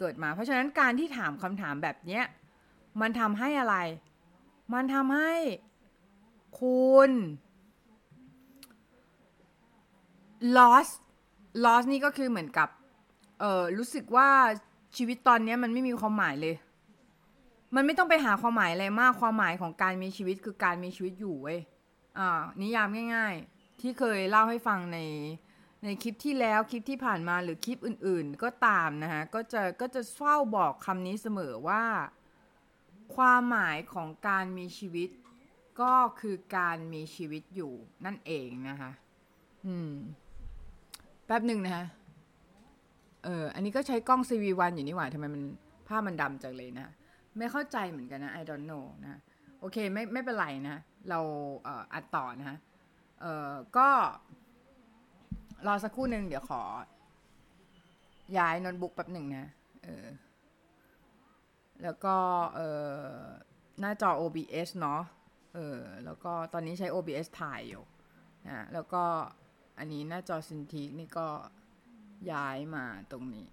เกิดมา เพราะฉะนั้นการที่ถามคำถามแบบเนี้ยมันทำให้อะไร มันทำให้คุณ loss loss นี่ก็คือเหมือนกับ เออรู้สึกว่าชีวิตตอนเนี้ยมันไม่มีความหมายเลย มันไม่ต้องไปหาความหมายอะไรมาก ความหมายของการมีชีวิตคือการมีชีวิตอยู่เว้ย อ่า นิยามง่าย ๆ ที่เคยเล่าให้ฟังใน ในคลิปที่แล้วคลิปที่ผ่านมาหรือคลิปอื่นๆ ก็ตามนะฮะก็จะก็จะเฝ้าบอกคำนี้เสมอว่า ความหมายของการมีชีวิต ก็คือการมีชีวิตอยู่นั่นเองนะคะอืมแป๊บหนึ่งนะคะเอออันนี้ก็ใช้กล้อง CV1 อยู่นี่หว่าทำไมมันภาพมันดำจังเลยนะ ไม่เข้าใจเหมือนกันนะ I don't know นะโอเคไม่ไม่เป็นไรนะ เราเอ่ออัดต่อนะฮะเอ่อก็ รอสักครู่หนึ่งเดี๋ยวขอ ย้ายโน้ตบุ๊กแป๊บหนึ่งนะ เออ แล้วก็ เออหน้าจอ OBS เนาะ เออ แล้วก็ตอนนี้ใช้ OBS ถ่ายอยู่นะ แล้วก็อันนี้หน้าจอซินทีนี่ก็ย้ายมาตรงนี้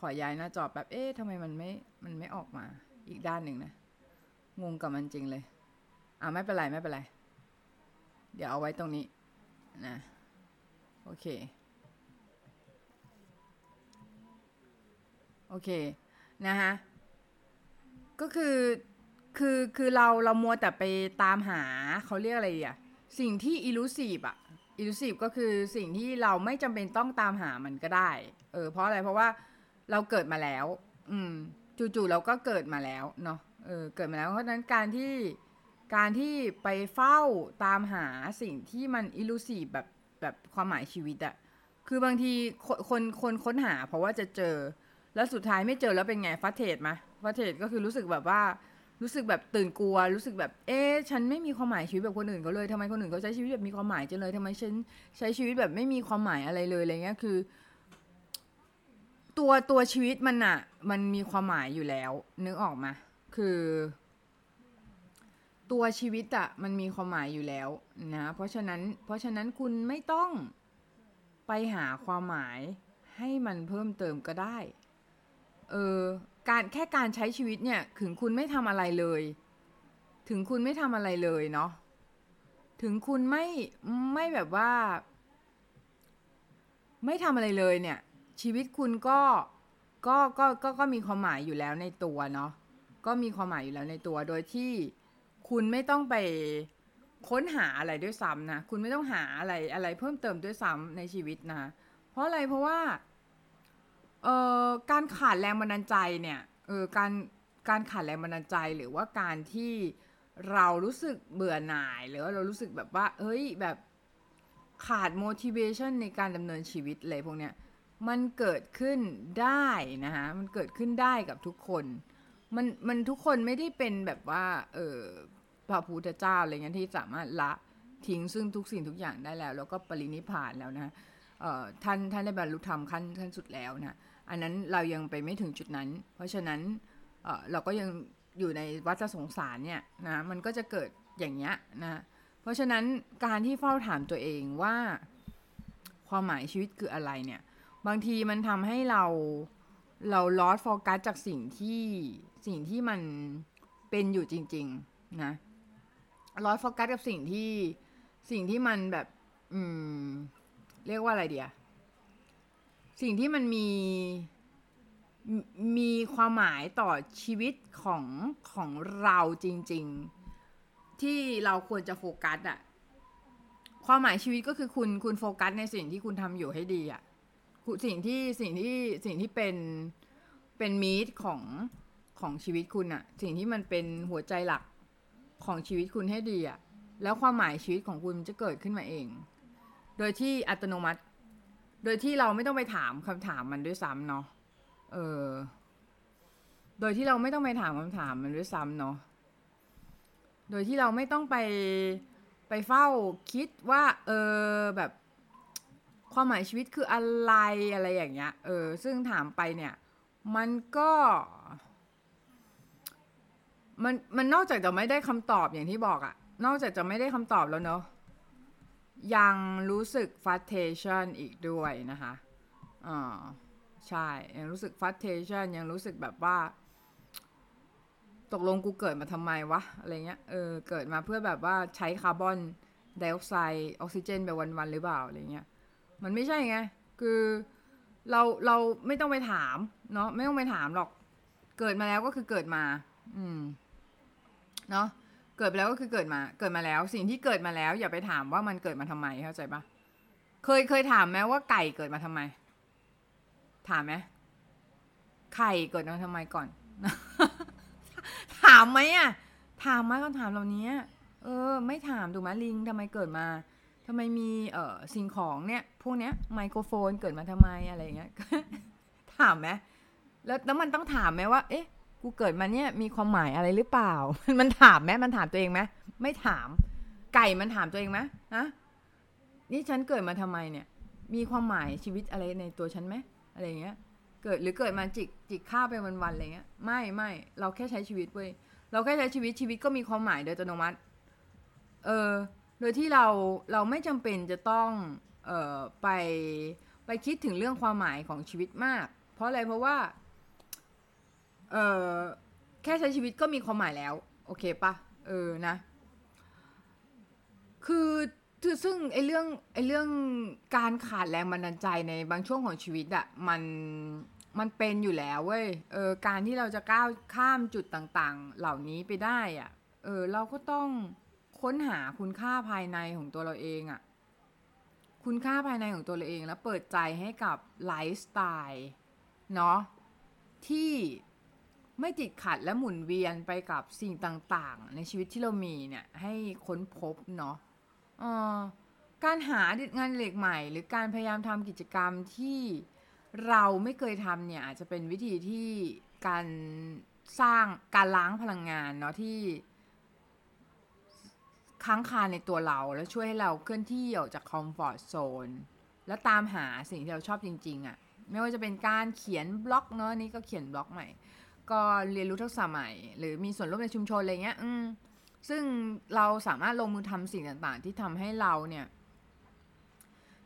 ขอย้ายหน้าจอแบบ เอ๊ะทำไมมันไม่ มันไม่ออกมา อีกด้านหนึ่งนะ งงกับมันจริงเลย อ่าไม่เป็นไร ไม่เป็นไร เดี๋ยวเอาไว้ตรงนี้นะ โอเค โอเค นะฮะก็คือ คือ คือเรา เรามัวแต่ไปตามหาเขาเรียกอะไรอะ สิ่งที่ elusive อะ elusive ก็คือสิ่งที่เราไม่จำเป็นต้องตามหามันก็ได้ เออ เพราะอะไร เพราะว่าเราเกิดมาแล้ว อืม จู่ๆเราก็เกิดมาแล้วเนาะ เออ เกิดมาแล้ว เพราะฉะนั้นการที่ การที่ไปเฝ้าตามหาสิ่งที่มัน elusive แบบ แบบความหมายชีวิตอะคือบางทีคนคนคนค้นหา เพราะว่าจะเจอ แล้วสุดท้ายไม่เจอแล้วเป็นไงฟัตเทดมฟัตเทดก็คือรู้สึกแบบว่ารู้สึกแบบตื่นกลัว รู้สึกแบบ เอ๊ะฉันไม่มีความหมายชีวิตแบบคนอื่นเขาเลยทำไมคนอื่นเขาใช้ชีวิตแบบมีความหมายจังเลยทำไมฉันใช้ชีวิตแบบไม่มีความหมายอะไรเลยอะไรเงี้ยคือ ตัวตัวชีวิตมันอะมันมีความหมายอยู่แล้ว นึกออกมาคือ ตัวชีวิตอะมันมีความหมายอยู่แล้วนะเพราะฉะนั้นเพราะฉะนั้นคุณไม่ต้องไปหาความหมายให้มันเพิ่มเติมก็ได้เออการแค่การใช้ชีวิตเนี่ยถึงคุณไม่ทำอะไรเลย ถึงคุณไม่ทำอะไรเลยเนาะถึงคุณไม่ไม่แบบว่า ไม่ทำอะไรเลยเนี่ย ชีวิตคุณก็ก็ก็ก็ก็มีความหมายอยู่แล้วในตัวเนาะก็มีความหมายอยู่แล้วในตัวโดยที่ คุณไม่ต้องไปค้นหาอะไรด้วยซ้ำนะ คุณไม่ต้องหาอะไรอะไรเพิ่มเติมด้วยซ้ำในชีวิตนะ เพราะอะไรเพราะว่าเอ่อการขาดแรงบันดาลใจเนี่ยเออการการขาดแรงบันดาลใจหรือว่าการที่เรารู้สึกเบื่อหน่ายหรือว่าเรารู้สึกแบบว่าเฮ้ยแบบขาด motivation ในการดำเนินชีวิตอะไรพวกเนี้ยมันเกิดขึ้นได้นะคะมันเกิดขึ้นได้กับทุกคน มันมันทุกคนไม่ได้เป็นแบบว่าเออ พระพุทธเจ้าอะไรเงี้ยที่สามารถละทิ้งซึ่งทุกสิ่งทุกอย่างได้แล้ว แล้วก็ปรินิพานแล้วนะเอ่อท่านท่านได้บรรลุธรรมขั้นขั้นสุดแล้วนะอันนั้นเรายังไปไม่ถึงจุดนั้น เพราะฉะนั้นเเราก็ยังอยู่ในวัฏสงสารเนี่ยนะมันก็จะเกิดอย่างเงี้ยนะเพราะฉะนั้นการที่เฝ้าถามตัวเองว่าความหมายชีวิตคืออะไรเนี่ย บางทีมันทำให้เราเราลอสโฟกัสจากสิ่งที่สิ่งที่มันเป็นอยู่จริง ๆ นะ ลอสโฟกัสกับสิ่งที่สิ่งที่มันแบบ อืม เรียกว่าอะไรเดียสิ่งที่มันมีมีความหมายต่อชีวิตของของเราจริง ๆ ที่เราควรจะโฟกัสอะความหมายชีวิตก็คือคุณคุณโฟกัสในสิ่งที่คุณทำอยู่ให้ดีอะสิ่งที่สิ่งที่สิ่งที่เป็นเป็นมีดของของชีวิตคุณอะสิ่งที่มันเป็นหัวใจหลัก ของชีวิตคุณให้ดีอะแล้วความหมายชีวิตของคุณจะเกิดขึ้นมาเอง โดยที่อัตโนมัติ โดยที่เราไม่ต้องไปถามคำถามมันด้วยซ้ำเนาะเออโดยที่เราไม่ต้องไปถามคำถามมันด้วยซ้ำเนาะโดยที่เราไม่ต้องไปไปเฝ้าคิดว่า เออแบบความหมายชีวิตคืออะไรอะไรอย่างเงี้ย เออ ซึ่งถามไปเนี่ย มันก็ มันมันนอกจากจะไม่ได้คำตอบอย่างที่บอกอะนอกจากจะไม่ได้คำตอบแล้วเนาะยังรู้สึก frustration อีกด้วยนะคะอ่าใช่ยังรู้สึก frustration ยังรู้สึกแบบว่า ตกลงกูเกิดมาทำไมวะ อะไรเงี้ยเออเกิดมาเพื่อแบบว่าใช้คาร์บอนไดออกไซด์ออกซิเจนไปวันๆหรือเปล่าอะไรเงี้ยมันไม่ใช่ไง คือเราเราไม่ต้องไปถาม เนาะไม่ต้องไปถามหรอก เกิดมาแล้วก็คือเกิดมา อืม เนาะเกิดไปแล้วก็คือเกิดมา เกิดมาแล้ว สิ่งที่เกิดมาแล้ว อย่าไปถามว่ามันเกิดมาทำไมเข้าใจปะเคยเคยถามไหมว่าไก่เกิดมาทำไม ถามไหมไข่เกิดมาทำไมก่อน ถามไหมอะ ถามไหมคำถามเหล่านี้เออ ไม่ถามถูกไหมลิงทำไมเกิดมาทำไมมีเอ่อสิ่งของเนี่ย พวกเนี้ยไมโครโฟนเกิดมาทำไมอะไรเงี้ยถามไหมแล้วแล้วมันต้องถามไหมว่า เอ๊ะ กูเกิดมาเนี่ยมีความหมายอะไรหรือเปล่า มันถามไหมมันถามตัวเองไหมไม่ถาม ไก่มันถามตัวเองไหมนะนี่ฉันเกิดมาทำไมเนี่ย มีความหมายชีวิตอะไรในตัวฉันไหมอะไรเงี้ย เกิดหรือเกิดมาจิกจิกข้าวไปวันๆอะไรเงี้ย ไม่ไม่เราแค่ใช้ชีวิตเว้ยเราแค่ใช้ชีวิตชีวิตก็มีความหมายโดยอัตโนมัติ เออโดยที่เราเราไม่จำเป็นจะต้องเอ่อไปไปคิดถึงเรื่องความหมายของชีวิตมาก เพราะอะไรเพราะว่า เออแค่ใช้ชีวิตก็มีความหมายแล้ว โอเคปะเออนะ คือคือซึ่งไอเรื่องไอเรื่องการขาดแรงบันดาลใจในบางช่วงของชีวิตอะมันมันเป็นอยู่แล้วเว้ยเออการที่เราจะก้าวข้ามจุดต่างๆ เหล่านี้ไปได้อะเออเราก็ต้องค้นหาคุณค่าภายในของตัวเราเองอะคุณค่าภายในของตัวเราเองแล้วเปิดใจให้กับไลฟ์สไตล์เนาะที่ ไม่ติดขัดและหมุนเวียนไปกับสิ่งต่างๆ ในชีวิตที่เรามีเนี่ย ให้ค้นพบเนาะออการหางานอดิเรกใหม่ หรือการพยายามทำกิจกรรมที่เราไม่เคยทำเนี่ย อาจจะเป็นวิธีที่การสร้างการล้างพลังงานเนาะที่ค้างคาในตัวเราแล้วช่วยให้เราเคลื่อนที่ออกจากคอมฟอร์ทโซนแล้วตามหาสิ่งที่เราชอบจริง ๆอะ่ะไม่ว่าจะเป็นการเขียนบล็อกเนาะนี่ก็เขียนบล็อกใหม่ ก็เรียนรู้ทักษะใหม่หรือมีส่วนร่วมในชุมชนอะไรเงี้ยอืมซึ่งเราสามารถลงมือทำสิ่งต่างๆ ที่ทำให้เราเนี่ย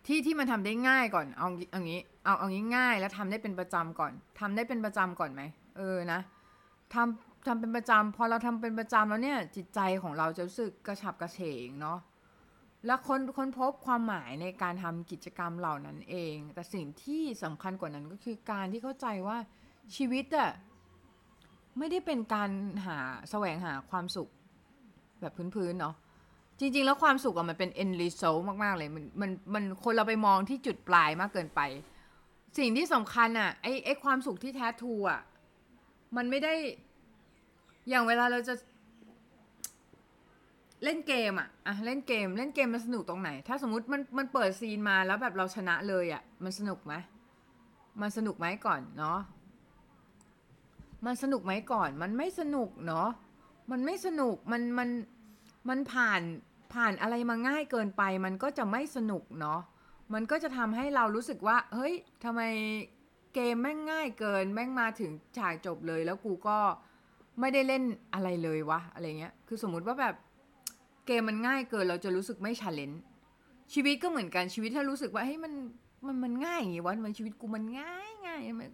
ที่ที่มันทำได้ง่ายก่อนเอาเอางี้ เอาเอางี้ง่ายแล้วทำได้เป็นประจำก่อนทำได้เป็นประจำก่อนไหมเออนะทำทำเป็นประจำพอเราทำเป็นประจำแล้วเนี่ย จิตใจของเราจะรู้สึกกระฉับกระเฉงเนาะแล้วคนคนพบความหมายในการทำกิจกรรมเหล่านั้นเอง แต่สิ่งที่สำคัญกว่านั้นก็คือการที่เข้าใจว่าชีวิตอะ ไม่ได้เป็นการหาแสวงหาความสุขแบบพื้นๆเนาะจริง ๆ แล้วความสุขอะมันเป็น end result มาก ๆ เลย มันมันมันคนเราไปมองที่จุดปลายมากเกินไป สิ่งที่สำคัญอะไอไอความสุขที่แท้ทูอะมันไม่ได้อย่างเวลาเราจะเล่นเกมอะอะเล่นเกม เล่นเกมมันสนุกตรงไหน ถ้าสมมติมันมันเปิดซีนมาแล้วแบบเราชนะเลยอะมันสนุกไหมมันสนุกไหมก่อนเนาะ มันสนุกไหมก่อน มันไม่สนุกเนาะมันไม่สนุกมันมันมันผ่านผ่านอะไรมาง่ายเกินไป มันก็จะไม่สนุกเนาะมันก็จะทำให้เรารู้สึกว่า เฮ้ยทำไมเกมแม่งง่ายเกิน แม่งมาถึงฉากจบเลยแล้วกูก็ไม่ได้เล่นอะไรเลยวะอะไรเงี้ย คือสมมุติว่าแบบเกมมันง่ายเกินเราจะรู้สึกไม่ชาเลนจ์ชีวิตก็เหมือนกันชีวิตถ้ารู้สึกว่าเฮ้ยมัน มันมันง่ายอย่างงี้วะมันชีวิตกูมันง่ายง่ายมัน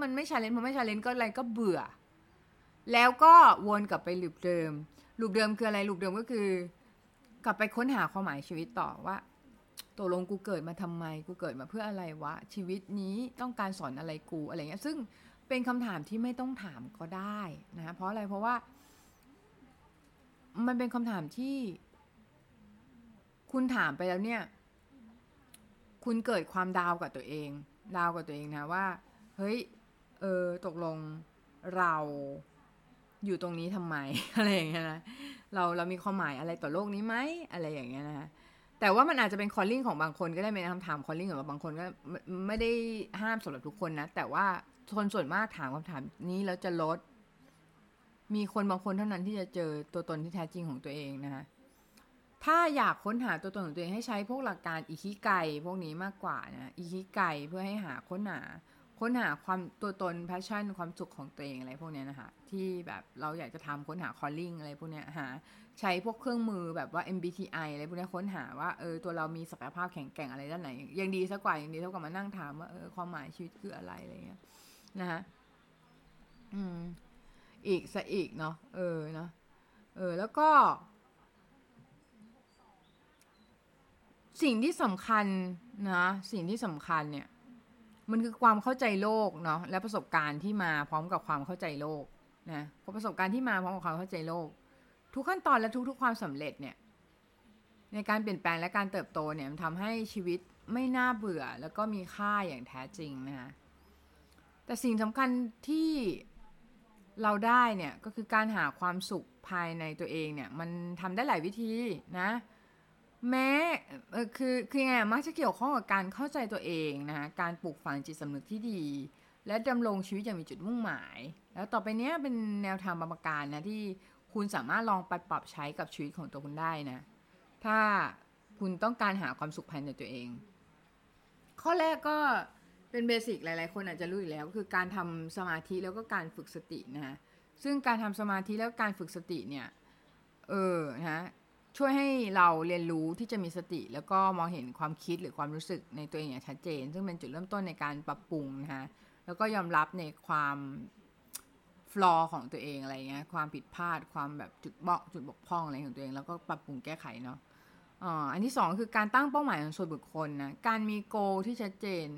มันไม่ challenge มันไม่ challenge ก็อะไรก็เบื่อ แล้วก็วนกลับไป loop เดิม loop เดิมคืออะไร loop เดิมก็คือ กลับไปค้นหาความหมายชีวิตต่อว่าตกลงกูเกิดมาทำไม กูเกิดมาเพื่ออะไรวะ ชีวิตนี้ต้องการสอนอะไรกูอะไรเงี้ย ซึ่งเป็นคำถามที่ไม่ต้องถามก็ได้นะเพราะอะไรเพราะว่า มันเป็นคำถามที่ คุณถามไปแล้วเนี่ย คุณเกิดความดาวกับตัวเอง ดาวกับตัวเองนะว่า เฮ้ย เออ ตกลงเราอยู่ตรงนี้ทำไม อะไรอย่างเงี้ยนะ เราเรามีความหมายอะไรต่อโลกนี้ไหมอะไรอย่างเงี้ยนะแต่ว่ามันอาจจะเป็นคอลลิ่งของบางคนก็ได้เป็นคำถามคอลลิ่งของบางคนก็ไม่ไม่ได้ห้ามสำหรับทุกคนนะ แต่ว่าคนส่วนมากถามคำถามนี้แล้วจะลด มีคนบางคนเท่านั้นที่จะเจอตัวตนที่แท้จริงของตัวเองนะคะ ถ้าอยากค้นหาตัวตนของตัวเองให้ใช้พวกหลักการอิคิไกพวกนี้มากกว่านะอิคิไกเพื่อให้หาค้นหาค้นหาความตัวตน passion ความสุขของตัวเองอะไรพวกนี้นะคะที่แบบเราอยากจะทำค้นหา calling อะไรพวกนี้หาใช้พวกเครื่องมือแบบว่า MBTI อะไรพวกนี้ค้นหาว่าเออตัวเรามีศักยภาพแข็งแกร่งอะไรด้านไหนยังดีสักกว่ายังดีเท่ากับมานั่งถามว่าเออความหมายชีวิตคืออะไรอะไรเงี้ยนะคะอืมอีกซะอีกเนาะเออเนาะเออแล้วก็ สิ่งที่สำคัญนะสิ่งที่สำคัญเนี่ยมันคือความเข้าใจโลกเนาะและประสบการณ์ที่มาพร้อมกับความเข้าใจโลกนะเพราะประสบการณ์ที่มาพร้อมกับความเข้าใจโลก ทุกขั้นตอนและทุกๆความสำเร็จเนี่ยในการเปลี่ยนแปลงและการเติบโตเนี่ยมันทำให้ชีวิตไม่น่าเบื่อ แล้วก็มีค่าอย่างแท้จริงนะคะแต่สิ่งสำคัญที่เราได้เนี่ยก็คือการหาความสุขภายในตัวเองเนี่ยมันทำได้หลายวิธีนะ แม้เออคือคือไงมักจะเกี่ยวข้องกับการเข้าใจตัวเองนะคะการปลูกฝังจิตสำนึกที่ดี และดำรงชีวิตอย่างมีจุดมุ่งหมาย แล้วต่อไปเนี้ยเป็นแนวทางบำการนะที่คุณสามารถลองไปปรับใช้กับชีวิตของตัวคุณได้นะ ถ้าคุณต้องการหาความสุขภายในตัวเอง ข้อแรกก็เป็นเบสิกหลาย ๆ คนอาจจะรู้อยู่แล้วก็คือการทำสมาธิแล้วก็การฝึกสตินะฮะซึ่งการทำสมาธิแล้วการฝึกสติเนี่ยเออนะ ช่วยให้เราเรียนรู้ที่จะมีสติ แล้วก็มองเห็นความคิดหรือความรู้สึกในตัวเองอย่างชัดเจน ซึ่งเป็นจุดเริ่มต้นในการปรับปรุงนะฮะแล้วก็ยอมรับในความฟลอของตัวเองอะไรเงี้ยความผิดพลาดความแบบจุดบกจุดบกพร่องอะไรของตัวเอง แล้วก็ปรับปรุงแก้ไขเนาะอ่าอันที่สองคือการตั้งเป้าหมายของส่วนบุคคลนะการมีโกที่ชัดเจน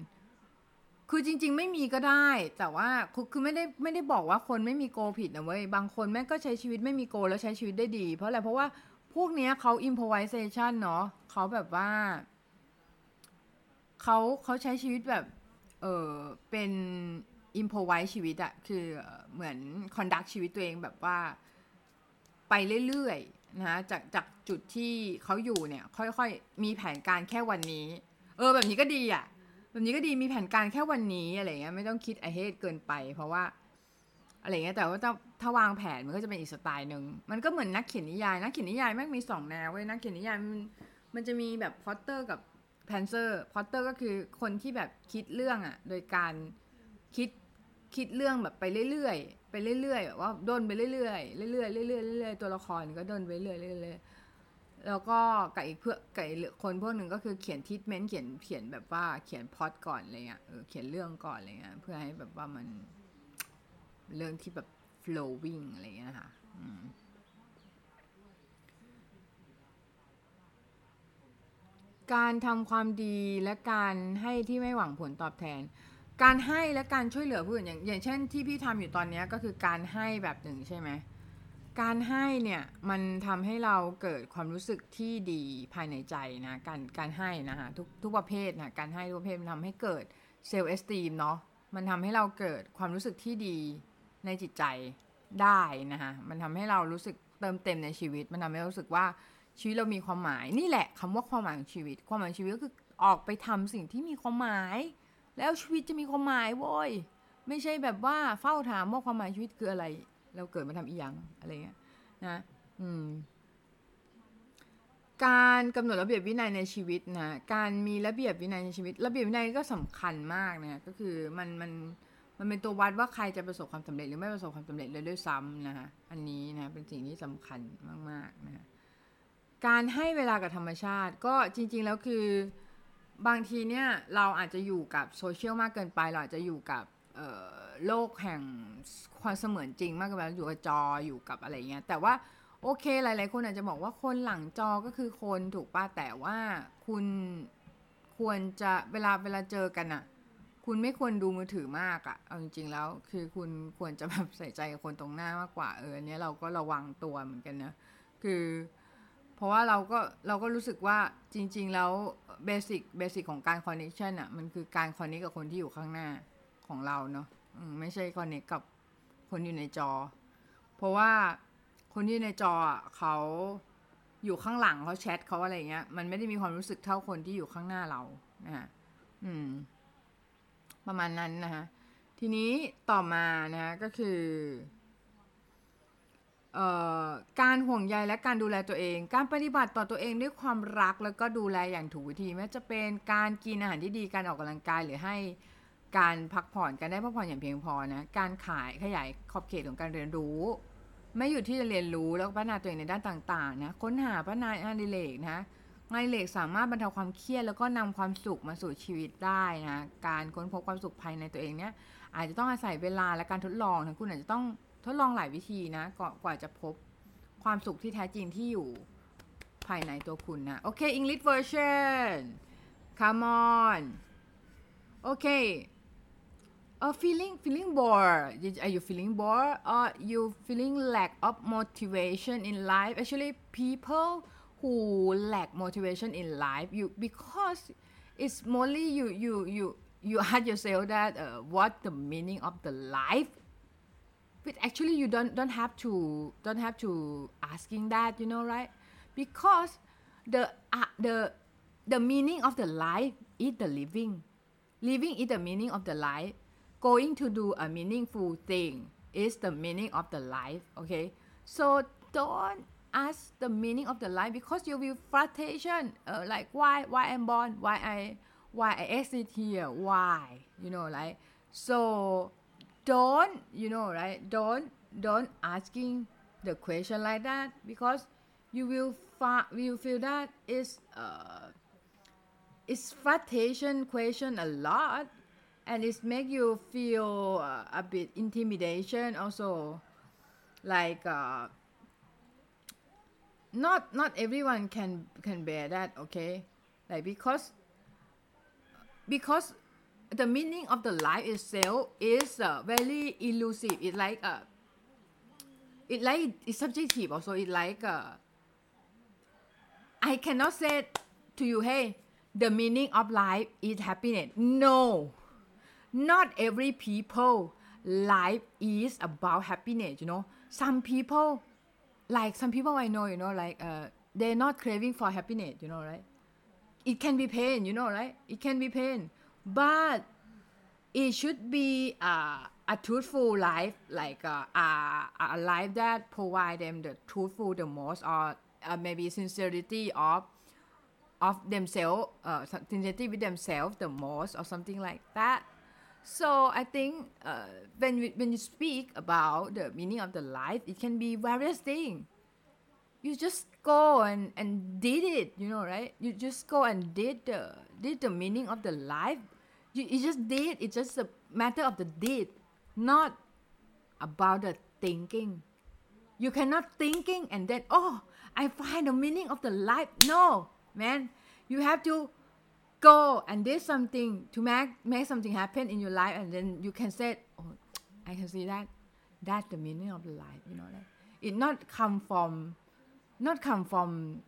คือจริง ๆ ไม่มีก็ได้ แต่ว่าคือไม่ได้ไม่ได้บอกว่าคนไม่มีโกผิดนะเว้ยบางคนแม่งก็ใช้ชีวิตไม่มีโกแล้วใช้ชีวิตได้ดี เพราะอะไรเพราะว่า พวกเนี้ยเขา improvisation เนาะเขาแบบว่าเขาเขาใช้ชีวิตแบบ เออเป็น improvise ชีวิตอะคือเหมือน conduct ชีวิตตัวเองแบบว่าไปเรื่อยๆนะจากจากจุดที่เขาอยู่เนี่ย ค่อยๆ มีแผนการแค่วันนี้ เออ แบบนี้ก็ดีอะแบบนี้ก็ดีมีแผนการแค่วันนี้อะไรเงี้ยไม่ต้องคิด ahead เกินไป เพราะว่า อะไรเงี้ยแต่ว่าถ้าถ้าวางแผนมันก็จะเป็นอีกสไตล์หนึ่งมันก็เหมือนนักเขียนนิยาย นักเขียนนิยายแม่งมีสองแนวเว้ยนักเขียนนิยายมันมันจะมีแบบ plotter กับ pantser plotter ก็คือคนที่แบบคิดเรื่องอะโดยการคิดคิดเรื่องแบบไปเรื่อยๆไปเรื่อยๆแบบว่าด้นไปเรื่อยๆเรื่อยๆเรื่อยๆเรื่อยๆตัวละครก็ด้นไปเรื่อยๆเรื่อยๆแล้วก็กับอีกเพื่อกับอีกคนพวกหนึ่งก็คือเขียนทิทเมนต์เขียนเขียนแบบว่าเขียนพอตก่อนอะไรเงี้ยเออเขียนเรื่องก่อนอะไรเงี้ยเพื่อให้แบบว่ามัน เรื่องที่แบบ flowing อะไรเงี้ยนะคะการทำความดีและการให้ที่ไม่หวังผลตอบแทน การให้และการช่วยเหลือผู้อื่นอย่างอย่างเช่นที่พี่ทำอยู่ตอนนี้ก็คือการให้แบบหนึ่งใช่ไหมการให้เนี่ยมันทำให้เราเกิดความรู้สึกที่ดีภายในใจนะการการให้นะคะทุกทุกประเภทนะการให้ทุกประเภทมันทำให้เกิดเซลล์เอสตีมเนาะมันทำให้เราเกิดความรู้สึกที่ดี ในจิตใจได้นะคะมันทำให้เรารู้สึกเติมเต็มในชีวิต มันทำให้รู้สึกว่าชีวิตเรามีความหมาย นี่แหละคำว่าความหมายของชีวิต ความหมายชีวิตก็คือออกไปทำสิ่งที่มีความหมาย แล้วชีวิตจะมีความหมายโว้ยไม่ใช่แบบว่าเฝ้าถามว่าความหมายชีวิตคืออะไร เราเกิดมาทำอีหยังอะไรเงี้ยนะอืมการกำหนดระเบียบวินัยในชีวิตนะ การมีระเบียบวินัยในชีวิต ระเบียบวินัยก็สำคัญมากนะ ก็คือมันมันมันันเป็นตัววัดว่าใครจะประสบความสำเร็จหรือไม่ประสบความสำเร็จเลยด้วยซ้ำนะคะอันนี้นะเป็นสิ่งที่สำคัญมากๆนะการให้เวลากับธรรมชาติก็จริง ๆ แล้วคือบางทีเนี่ยเราอาจจะอยู่กับโซเชียลมากเกินไปเราอาจจะอยู่กับโลกแห่งความเสมือนจริงมากเกินไปอยู่กับจออยู่กับอะไรเงี้ยแต่ว่าโอเคหลาย ๆ คนอาจจะบอกว่าคนหลังจอก็คือคนถูกป่ะแต่ว่าคุณควรจะเวลาเวลาเจอกันอะ คุณไม่ควรดูมือถือมากอะเอาจริงๆแล้ว คือคุณควรจะแบบใส่ใจกับคนตรงหน้ามากกว่าเออเนี้ยเราก็ระวังตัวเหมือนกันนะคือ เพราะว่าเราก็เราก็รู้สึกว่าจริง ๆ แล้ว basic basic ของการ connection อะมันคือการ connect กับคนที่อยู่ข้างหน้าของเราเนาะไม่ใช่ connect กับคนอยู่ในจอ เพราะว่าคนที่ในจออะเขาอยู่ข้างหลังเขาแชทเขาอะไรเงี้ยมันไม่ได้มีความรู้สึกเท่าคนที่อยู่ข้างหน้าเรานะฮะอืม ประมาณนั้นนะคะทีนี้ต่อมานะก็คือออการห่วงใยและการดูแลตัวเอง การปฏิบัติต่อตัวเองด้วยความรักแล้วก็ดูแลอย่างถูกวิธีไม่จะเป็นการกินอาหารที่ดีการออกกำลังกายหรือให้การพักผ่อนการได้พักผ่อนอย่างเพียงพอนะการขายขยายขอบเขตของการเรียนรู้ ไม่อยู่ที่จะเรียนรู้แล้วพัฒนาตัวเองในด้านต่างๆนะค้นหาพัฒนางานดิเลกนะ งานดิเลกสามารถบรรเทาความเครียดแล้วก็นำความสุขมาสู่ชีวิตได้นะการค้นพบความสุขภายในตัวเองเนี่ยอาจจะต้องอาศัยเวลาและการทดลองนะคุณอาจจะต้องทดลองหลายวิธีนะกว่าจะพบความสุขที่แท้จริงที่อยู่ภายในตัวคุณนะโอเค English version come on okay uh, feeling feeling bored are you feeling bored or you feeling lack of motivation in life actually people who lack motivation in life you because it's mostly you you you you ask yourself that uh, what the meaning of the life? But actually you don't don't have to don't have to asking that you know right? Because the uh, the the meaning of the life is the living. Living is the meaning of the life. Going to do a meaningful thing is the meaning of the life okay? So don't ask the meaning of the life because you will frustration uh, like why why i'm born why i why i exist here why you know right so don't you know right don't don't asking the question like that because you will fa- will feel that is uh it's frustration question a lot and it's make you feel uh, a bit intimidation also like uh, not not everyone can can bear that okay? Like because because the meaning of the life itself is uh, very elusive. It's like uh, it like it's subjective also. It like uh, i cannot say to you hey the meaning of life is happiness. No. Not every people life is about happiness you know? Some people like some people i know you know like uh, they're not craving for happiness you know right? It can be pain you know right? It can be pain. But it should be uh, a truthful life like uh, a, a life that provide them the truthful the most or uh, maybe sincerity of of themselves uh, sincerity with themselves the most or something like that so I think uh, when we, when you speak about the meaning of the life, it can be various things. You just go and, and did it, you know, right? You just go and did the did the meaning of the life. You, you just did. It's just a matter of the did, not about the thinking. You cannot thinking and then oh I find the meaning of the life. No, man, you have to go and did something to make make something happen in your life and then you can say oh i can see that. That's the meaning of the life you know like it not come from not come from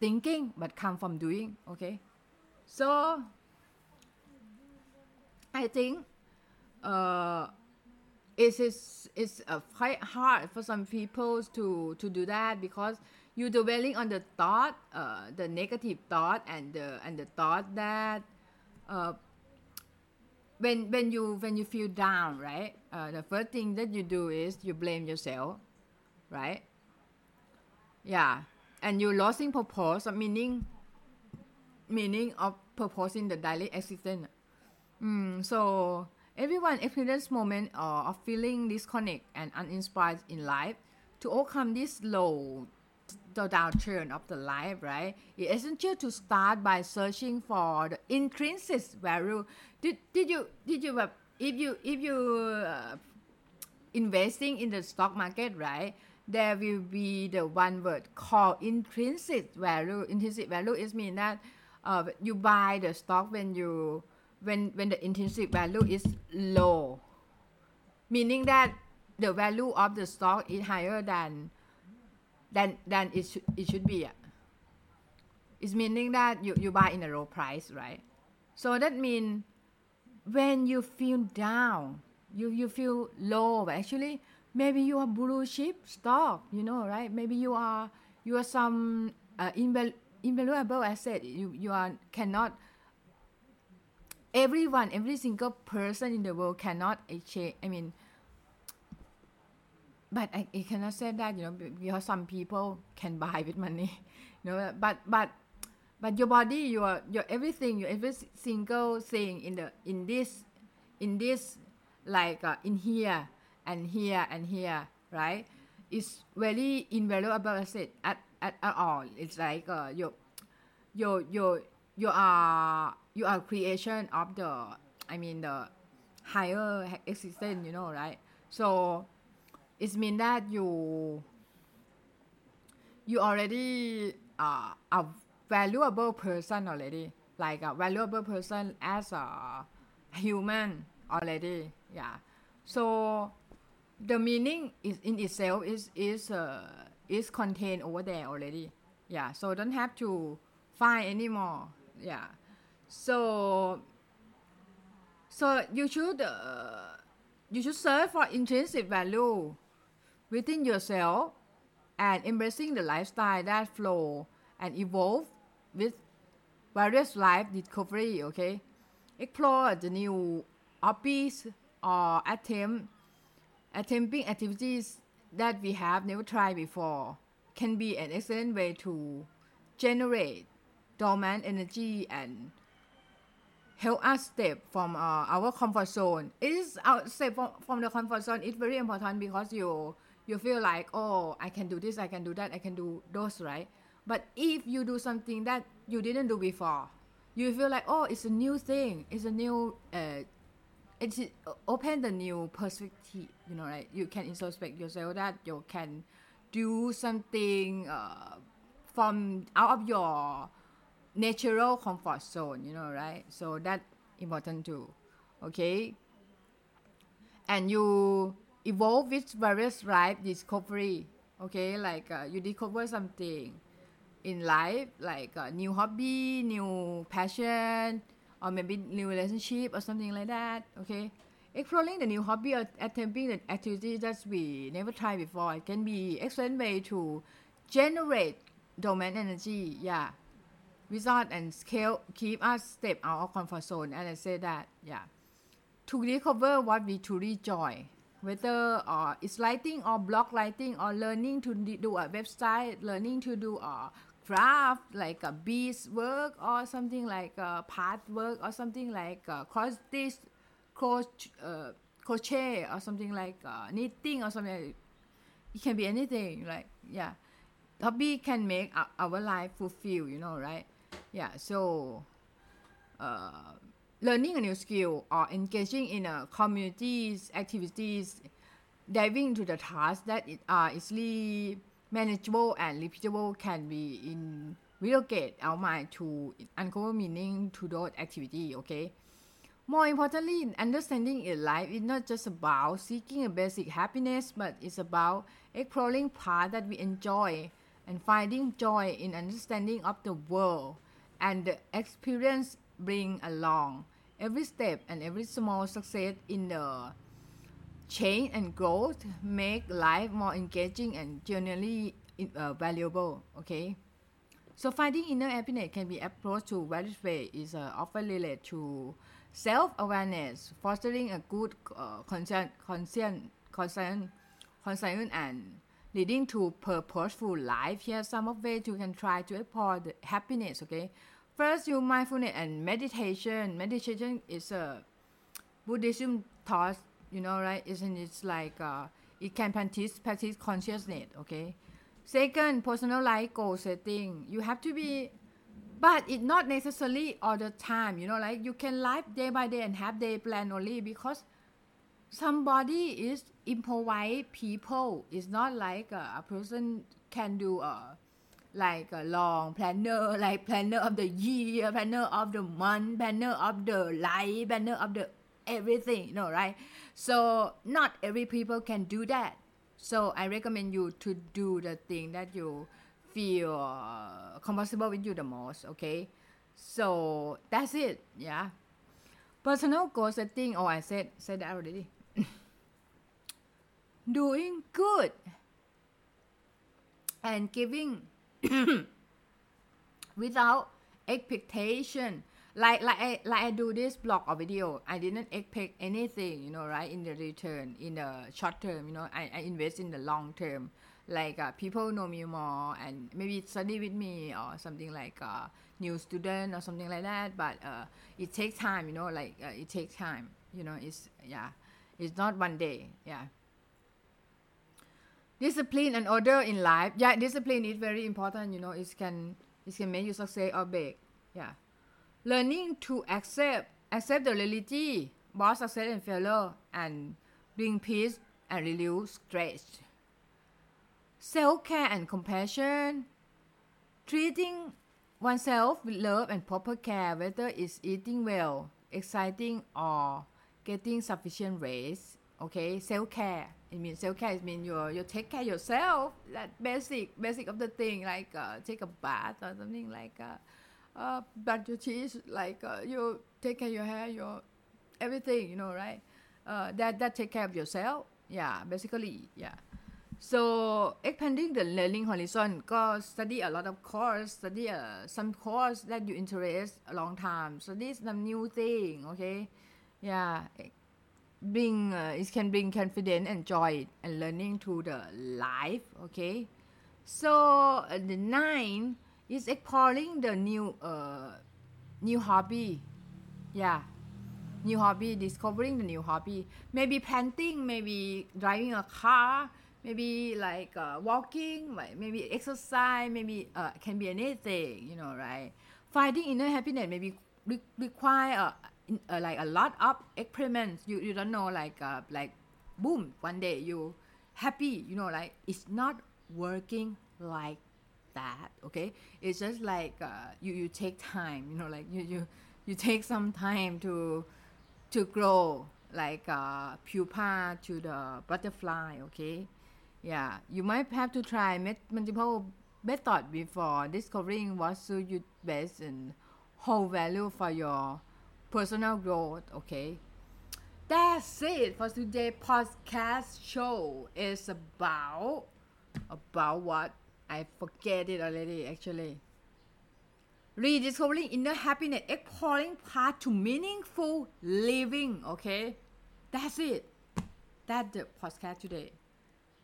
thinking but come from doing okay? So i think uh it is it's uh, quite hard for some people to to do that because you dwelling on the thought, uh, the negative thought, and the and the thought that uh, when when you when you feel down, right? Uh, the first thing that you do is you blame yourself, right? Yeah, and you're losing purpose, of meaning meaning of purpose in the daily existence. Mm, so everyone experience moment uh, of feeling disconnect and uninspired in life. To overcome this low the downturn of the life, right? It's essential to start by searching for the intrinsic value. Did, did you did you if you if you uh, investing in the stock market, right? There will be the one word called intrinsic value. Intrinsic value is mean that uh, you buy the stock when you when when the intrinsic value is low, meaning that the value of the stock is higher than than than it should it should be. It's meaning that you, you buy in a low price, right? So that means when you feel down, you, you feel low, actually maybe you are blue chip stock, you know, right? Maybe you are you are some uh, inval- invaluable asset. You you are cannot everyone, every single person in the world cannot exchange. I mean, but I, I cannot say that you know because some people can buy with money you know but but but your body your your everything your every single thing in the in this in this like uh, in here and here and here right it's very invaluable asset at, at, at all. It's like uh, your your your you are you are creation of the i mean the higher existence you know right? So it means that you you already uh, a valuable person already. Like a valuable person as a human already yeah. So the meaning is in itself is is uh, is contained over there already yeah. So don't have to find anymore yeah. So so you should uh, you should search for intrinsic value within yourself and embracing the lifestyle that flow and evolve with various life discovery okay explore the new hobbies or attempt attempting activities that we have never tried before can be an excellent way to generate dormant energy and help us step from uh, our comfort zone. It is out step from, from the comfort zone. It's very important because you you feel like oh I can do this, I can do that, I can do those right. But if you do something that you didn't do before, you feel like oh it's a new thing, it's a new uh, it's open the new perspective. You know right? You can introspect yourself that you can do something uh, from out of your natural comfort zone you know right so that important too okay and you evolve with various life discovery okay like uh, you discover something in life like a new hobby new passion or maybe new relationship or something like that okay? Exploring the new hobby or attempting the activity that we never tried before it can be excellent way to generate dormant energy yeah. Result and scale keep us step out of comfort zone and I say that yeah. To recover what we truly enjoy whether uh, it's lighting or blog lighting or learning to do a website learning to do a craft like a beads work or something like a path work or something like a cross stitch crochet, uh, crochet or something like uh, knitting or something like, it can be anything like yeah. Hobby can make our, our life fulfill you know right? Yeah so uh, learning a new skill or engaging in a community's activities diving into the tasks that are easily manageable and repeatable can be in relocate our mind to uncover meaning to those activity okay? More importantly understanding in life is not just about seeking a basic happiness but it's about exploring paths that we enjoy and finding joy in understanding of the world and the experience bring along every step and every small success in the change and growth make life more engaging and genuinely uh, valuable okay? So finding inner happiness can be approached to various ways is uh, often related to self-awareness fostering a good uh, conscience conscience conscience and leading to purposeful life. Here some of ways you can try to explore the happiness okay First, you mindfulness and meditation. Meditation is a Buddhism thought, you know, right? Isn't it like uh, it can practice practice consciousness, okay? Second, personal life goal setting. You have to be, but it not necessarily all the time. You know, like you can live day by day and have day plan only because somebody is improvise people. It's not like uh, a person can do a uh, like a long planner, like planner of the year, planner of the month, planner of the life, planner of the everything, you know, right? So not every people can do that. So I recommend you to do the thing that you feel uh, comfortable with you the most, okay? So that's it, yeah. Personal goal setting, oh I said said that already. Doing good and giving without expectation. Like like I like I do this blog or video. I didn't expect anything you know right in the return in the short term you know. I, I invest in the long term. Like uh, people know me more and maybe study with me or something like uh, new student or something like that. But uh, it takes time you know like uh, it takes time you know. It's yeah it's not one day yeah discipline and order in life. Yeah discipline is very important you know it can it can make you succeed or break yeah. Learning to accept accept the reality both success and failure and bring peace and reduce stress. Self-care and compassion. Treating oneself with love and proper care whether it's eating well exciting or getting sufficient rest okay self-care it means self-care it means you you take care yourself. That basic basic of the thing like uh, take a bath or something like uh, uh, brush your teeth like uh, you take care your hair your everything you know right? Uh, that that take care of yourself. Yeah basically yeah. So expanding the learning horizon ก็ study a lot of course study uh, some course that you interest a long time. Study some new thing okay? Yeah bring uh, it can bring confidence and joy and learning to the life okay? So uh, the nine is exploring the new uh, new hobby. Yeah. New hobby discovering the new hobby. Maybe painting maybe driving a car maybe like uh, walking maybe exercise maybe uh, can be anything you know right? Finding inner happiness maybe re- require in, uh, like a lot of experiments. You, you don't know like uh, like boom one day you happy you know like it's not working like that okay? It's just like uh, you you take time you know like you you you take some time to to grow like uh, pupa to the butterfly okay? Yeah you might have to try multiple method before discovering what suits you best and whole value for your personal growth okay? That's it for today podcast show. Is about about what? I forget it already actually. Rediscovering inner happiness exploring path to meaningful living okay? That's it. That's the podcast today.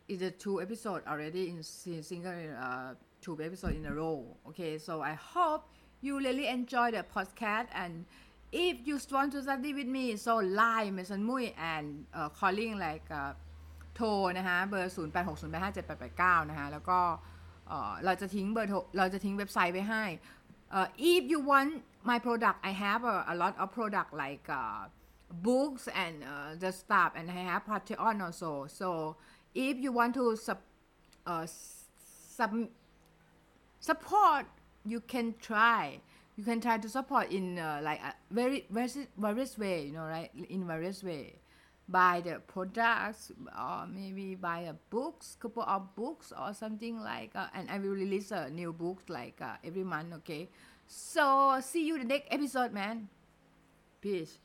It's a two episode already in single uh, two episode in a row okay? So i hope you really enjoy the podcast and if you want to study with me so line เมสันมุย and uh, calling like uh, โทรนะคะเบอร์ 0 8 6 0 8 5 7 8 8 9 นะคะแล้วก็เราจะทิ้งเบอร์โทรเราจะทิ้งเว็บไซต์ไว้ให้ if you want my product I have a, a lot of product like uh, books and uh, the stuff and I have Patreon also so if you want to sub, uh, sub, support you can try you can try to support in uh, like a very various, various way you know right? In various way. Buy the products or maybe buy a books couple of books or something like uh, and i will release a new book like uh, every month okay? So see you the next episode man. Peace